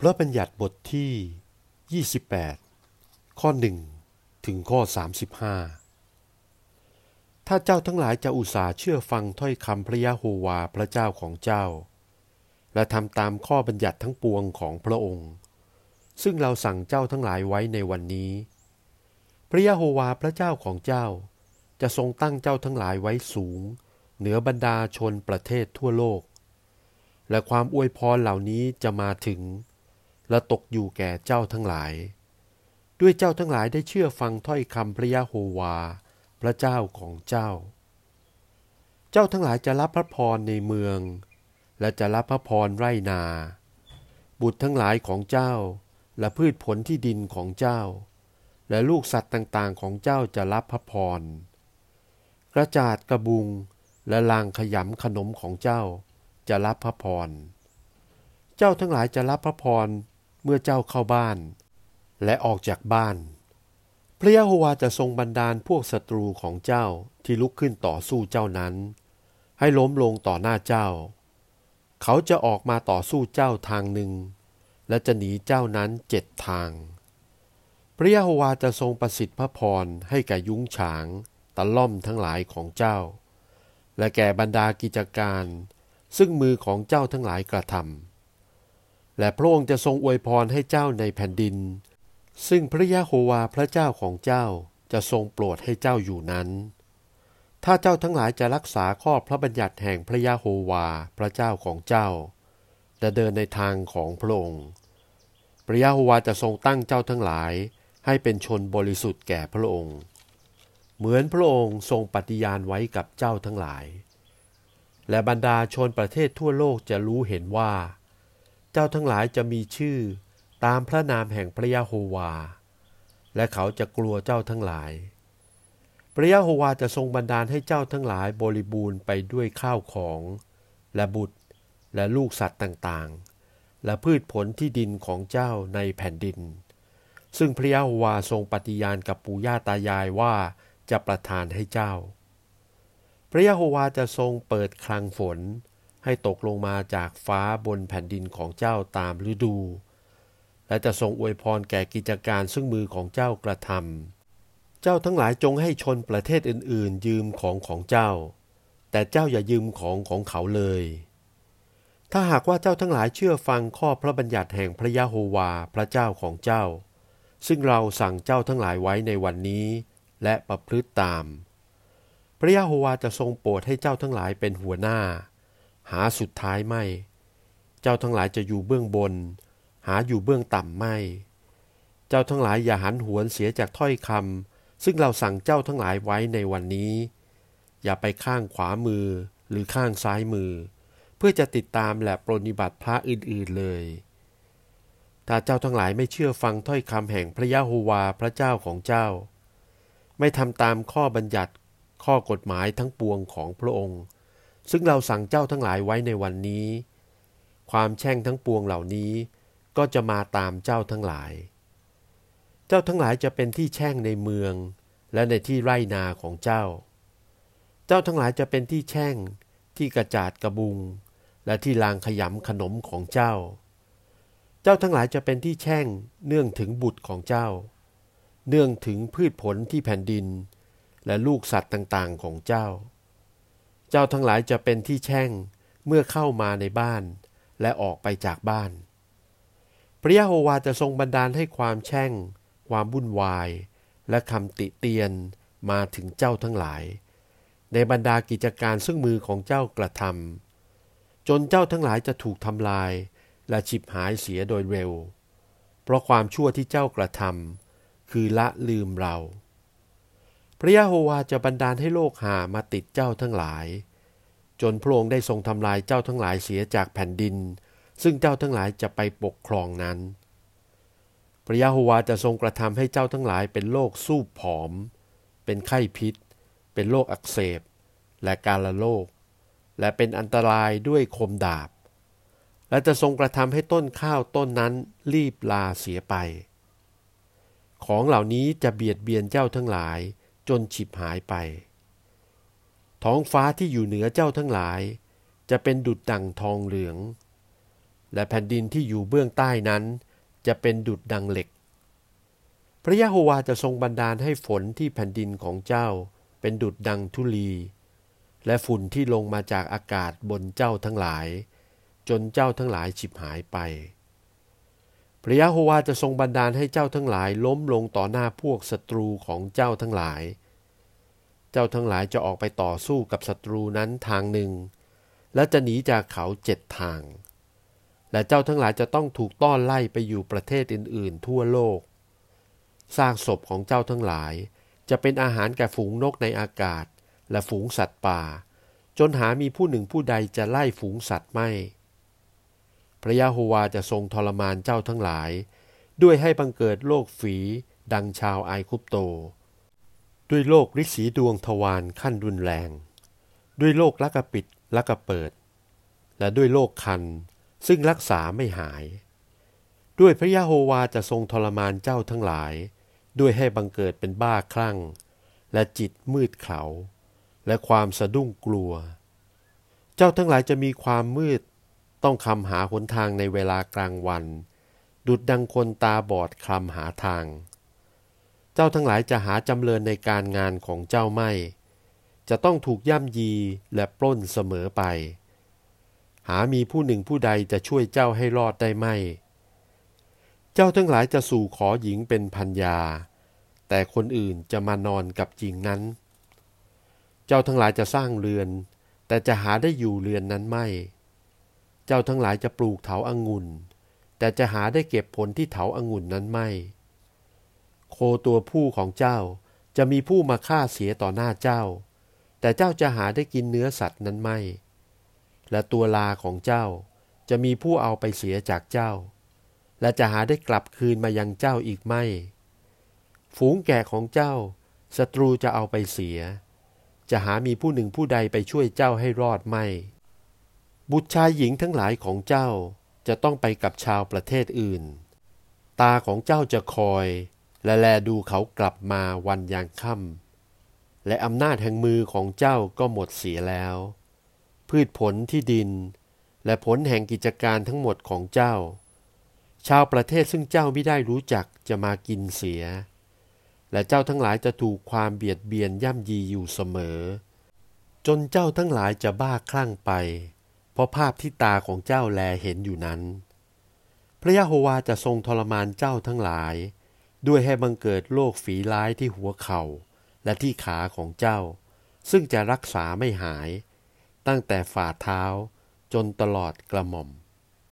พระบัญญัติบทที่ 28 ข้อ 1 ถึงข้อ 35 ถ้าเจ้าทั้งหลายจะอุตส่าห์เชื่อฟังถ้อยคำพระยะโฮวาพระเจ้าของเจ้า และทำตามข้อบัญญัติทั้งปวงของพระองค์ ซึ่งเราสั่งเจ้าทั้งหลายไว้ในวันนี้ พระยะโฮวาพระเจ้าของเจ้า จะทรงตั้งเจ้าทั้งหลายไว้สูง เหนือบรรดาชนประเทศทั่วโลกและความอวยพรเหล่านี้จะมาถึง และตกอยู่แก่เจ้าทั้งหลาย ด้วยเจ้าทั้งหลายได้เชื่อฟังถ้อยคำพระยะโฮวา พระเจ้าของเจ้า เจ้าทั้งหลายจะรับพระพรในเมือง และจะรับพระพรไร่นา บุตรทั้งหลายของเจ้า และพืชผลที่ดินของเจ้า และลูกสัตว์ต่างๆของเจ้าจะรับพระพร กระจาดกระบุงและลางขยำขนมของเจ้าจะรับพระพร เจ้าทั้งหลายจะรับพระพร เมื่อเจ้าเข้าบ้าน และออกจากบ้าน พระยะโฮวาจะทรงบันดาลพวกศัตรูของเจ้าที่ลุกขึ้นต่อสู้เจ้านั้น ให้ล้มลงต่อหน้าเจ้า เขาจะออกมาต่อสู้เจ้าทางหนึ่ง และจะหนีเจ้านั้นเจ็ดทาง พระยะโฮวาจะทรงประสิทธิ์พระพรให้แก่ยุ้งฉางตะล่อมทั้งหลายของเจ้า และแก่บรรดากิจการ ซึ่งมือของเจ้าทั้งหลายกระทำ และพระองค์จะทรงอวยพรให้เจ้าในแผ่นดิน ซึ่งพระยะโฮวาพระเจ้าของเจ้าจะทรงโปรดให้เจ้าอยู่นั้น ถ้าเจ้าทั้งหลายจะรักษาข้อพระบัญญัติแห่งพระยะโฮวาพระเจ้าของเจ้าและเดินในทางของพระองค์ พระยะโฮวาจะทรงตั้งเจ้าทั้งหลายให้เป็นชนบริสุทธิ์แก่พระองค์ เหมือนพระองค์ทรงปฏิญาณไว้กับเจ้าทั้งหลาย และบรรดาชนประเทศทั่วโลกจะรู้เห็นว่า เจ้าทั้งหลายจะมีชื่อตามพระนามแห่งพระยะโฮวา และเขาจะกลัวเจ้าทั้งหลาย พระยะโฮวาจะทรงบันดาลให้เจ้าทั้งหลายบริบูรณ์ไปด้วยข้าวของ และบุตรและลูกสัตว์ต่างๆ และพืชผลที่ดินของเจ้าในแผ่นดิน ซึ่งพระยะโฮวาทรงปฏิญาณกับปู่ย่าตายายว่าจะประทานให้เจ้า พระยะโฮวาจะทรงเปิดคลังฝน ให้ตกลงมาจากฟ้าบนแผ่นดินของเจ้าตามฤดู และจะทรงอวยพรแก่กิจการซึ่งมือของเจ้ากระทำเจ้าทั้งหลายจงให้ชนประเทศอื่น ๆ ยืมของของเจ้า แต่เจ้าอย่ายืมของของเขาเลย ถ้าหากว่าเจ้าทั้งหลายเชื่อฟังข้อพระบัญญัติแห่งพระยะโฮวาพระเจ้าของเจ้า ซึ่งเราสั่งเจ้าทั้งหลายไว้ในวันนี้และประพฤติตาม พระยะโฮวาจะทรงโปรดให้เจ้าทั้งหลายเป็นหัวหน้า หาสุดท้ายไม่ เจ้าทั้งหลายจะอยู่เบื้องบน หาอยู่เบื้องต่ำไม่ เจ้าทั้งหลายอย่าหันหวนเสียจากถ้อยคำซึ่งเราสั่งเจ้าทั้งหลายไว้ในวันนี้ อย่าไปข้างขวามือหรือข้างซ้ายมือ เพื่อจะติดตามและปรนิบัติพระอื่นๆเลย ถ้าเจ้าทั้งหลายไม่เชื่อฟังถ้อยคำแห่งพระยะโฮวาพระเจ้าของเจ้า ไม่ทำตามข้อบัญญัติข้อกฎหมายทั้งปวงของพระองค์ ซึ่งเราสั่งเจ้าทั้งหลายไว้ในวันนี้ ความแช่งทั้งปวงเหล่านี้ ก็จะมาตามเจ้าทั้งหลาย เจ้าทั้งหลายจะเป็นที่แช่งในเมือง และในที่ไร่นาของเจ้า เจ้าทั้งหลายจะเป็นที่แช่ง ที่กระจาดกระบุง และที่ลางขยำขนมของเจ้า เจ้าทั้งหลายจะเป็นที่แช่งเนื่องถึงบุตรของเจ้า เนื่องถึงพืชผลที่แผ่นดิน และลูกสัตว์ต่างๆของเจ้า เจ้าทั้งหลายจะเป็นที่แช่งเมื่อเข้ามาในบ้านและออกไปจากบ้าน พระยะโฮวาจะทรงบันดาลให้ความแช่ง ความวุ่นวาย และคำติเตียนมาถึงเจ้าทั้งหลาย ในบรรดากิจการซึ่งมือของเจ้ากระทำจนเจ้าทั้งหลายจะถูกทำลาย และฉิบหายเสียโดยเร็ว เพราะความชั่วที่เจ้ากระทำคือละลืมเรา พระยะโฮวาจะบันดาลให้โลกหามาติดเจ้าทั้งหลาย จนพระองค์ได้ทรงทำลายเจ้าทั้งหลายเสียจากแผ่นดิน ซึ่งเจ้าทั้งหลายจะไปปกครองนั้น พระยะโฮวาจะทรงกระทำให้เจ้าทั้งหลายเป็นโรคสูบผอม เป็นไข้พิษ เป็นโรคอักเสบ และการละโรค และเป็นอันตรายด้วยคมดาบ และจะทรงกระทำให้ต้นข้าวต้นนั้นรีบลาเสียไป ของเหล่านี้จะเบียดเบียนเจ้าทั้งหลายจนฉิบหายไป ท้องฟ้าที่อยู่เหนือเจ้าทั้งหลาย จะเป็นดุดดั่งทองเหลือง และแผ่นดินที่อยู่เบื้องใต้นั้น จะเป็นดุดดังเหล็ก พระยะโฮวาจะทรงบันดาลให้ฝนที่แผ่นดินของเจ้า เป็นดุดดังทุลี และฝุ่นที่ลงมาจากอากาศบนเจ้าทั้งหลาย จนเจ้าทั้งหลายฉิบหายไปพระยะโฮวาจะทรงบันดาลให้เจ้าทั้งหลายล้มลงต่อหน้าพวกศัตรูของเจ้าทั้งหลาย จ้าทั้งหลายจะออกไปต่อสู้กับศัตรูนั้นทางหนึ่ง และจะหนีจากเขาเจ็ดทาง และเจ้าทั้งหลายจะต้องถูกต้อนไล่ไปอยู่ประเทศอื่น ๆ ทั่วโลก ซากศพของเจ้าทั้งหลายจะเป็นอาหารแก่ฝูงนกในอากาศ และฝูงสัตว์ป่า จนหามีผู้หนึ่งผู้ใดจะไล่ฝูงสัตว์ไม่ พระยาโฮวาจะทรงทรมานเจ้าทั้งหลาย ด้วยให้บังเกิดโรคฝีดังชาวไอคุปโต ด้วยโรคริสีดวงทวารขั้นรุนแรง ด้วยโรคลักกระปิดลักกระเปิด และด้วยโรคคันซึ่งรักษาไม่หาย ด้วยพระยาโฮวาจะทรงทรมานเจ้าทั้งหลาย ด้วยให้บังเกิดเป็นบ้าคลั่ง และจิตมืดเขา และความสะดุ้งกลัว เจ้าทั้งหลายจะมีความมืด ต้องคำหาหนทางในเวลากลางวัน ดุดดังคนตาบอดคลำหาทาง เจ้าทั้งหลายจะหาจำเริญในการงานของเจ้าไม่ จะต้องถูกย่ำยีและปล้นเสมอไป หามีผู้หนึ่งผู้ใดจะช่วยเจ้าให้รอดได้ไม่ เจ้าทั้งหลายจะสู่ขอหญิงเป็นพันยา แต่คนอื่นจะมานอนกับหญิงนั้น เจ้าทั้งหลายจะสร้างเรือน แต่จะหาได้อยู่เรือนนั้นไม่ เจ้าทั้งหลายจะปลูกเถาอางุ่นแต่จะหาได้เก็บผลที่เถาอางุ่นนั้นไม่ โคตัวผู้ของเจ้าจะมีผู้มาฆ่าเสียต่อหน้าเจ้า แต่เจ้าจะหาได้กินเนื้อสัตว์นั้นไม่ และตัวลาของเจ้าจะมีผู้เอาไปเสียจากเจ้า และจะหาได้กลับคืนมายังเจ้าอีกไม่ ฝูงแกะของเจ้าศัตรูจะเอาไปเสีย จะหามีผู้หนึ่งผู้ใดไปช่วยเจ้าให้รอดไม่ บุตรชายหญิงทั้งหลายของเจ้าจะต้องไปกับชาวประเทศอื่น ตาของเจ้าจะคอย และแลดูเขากลับมาวันยางค่ำและอำนาจแห่งมือของเจ้าก็หมดเสียแล้ว พืชผลที่ดิน และผลแห่งกิจการทั้งหมดของเจ้า ชาวประเทศซึ่งเจ้าไม่ได้รู้จักจะมากินเสีย และเจ้าทั้งหลายจะถูกความเบียดเบียนย่ำยีอยู่เสมอ จนเจ้าทั้งหลายจะบ้าคลั่งไป เพราะภาพที่ตาของเจ้าแลเห็นอยู่นั้น พระยะโฮวาจะทรงทรมานเจ้าทั้งหลาย ด้วยให้บังเกิดโรคฝีร้ายที่หัวเขา่าและที่ขาของเจ้า ซึ่งจะรักษาไม่หาย ตั้งแต่ฝ่าเท้าจนตลอดกระหม่อม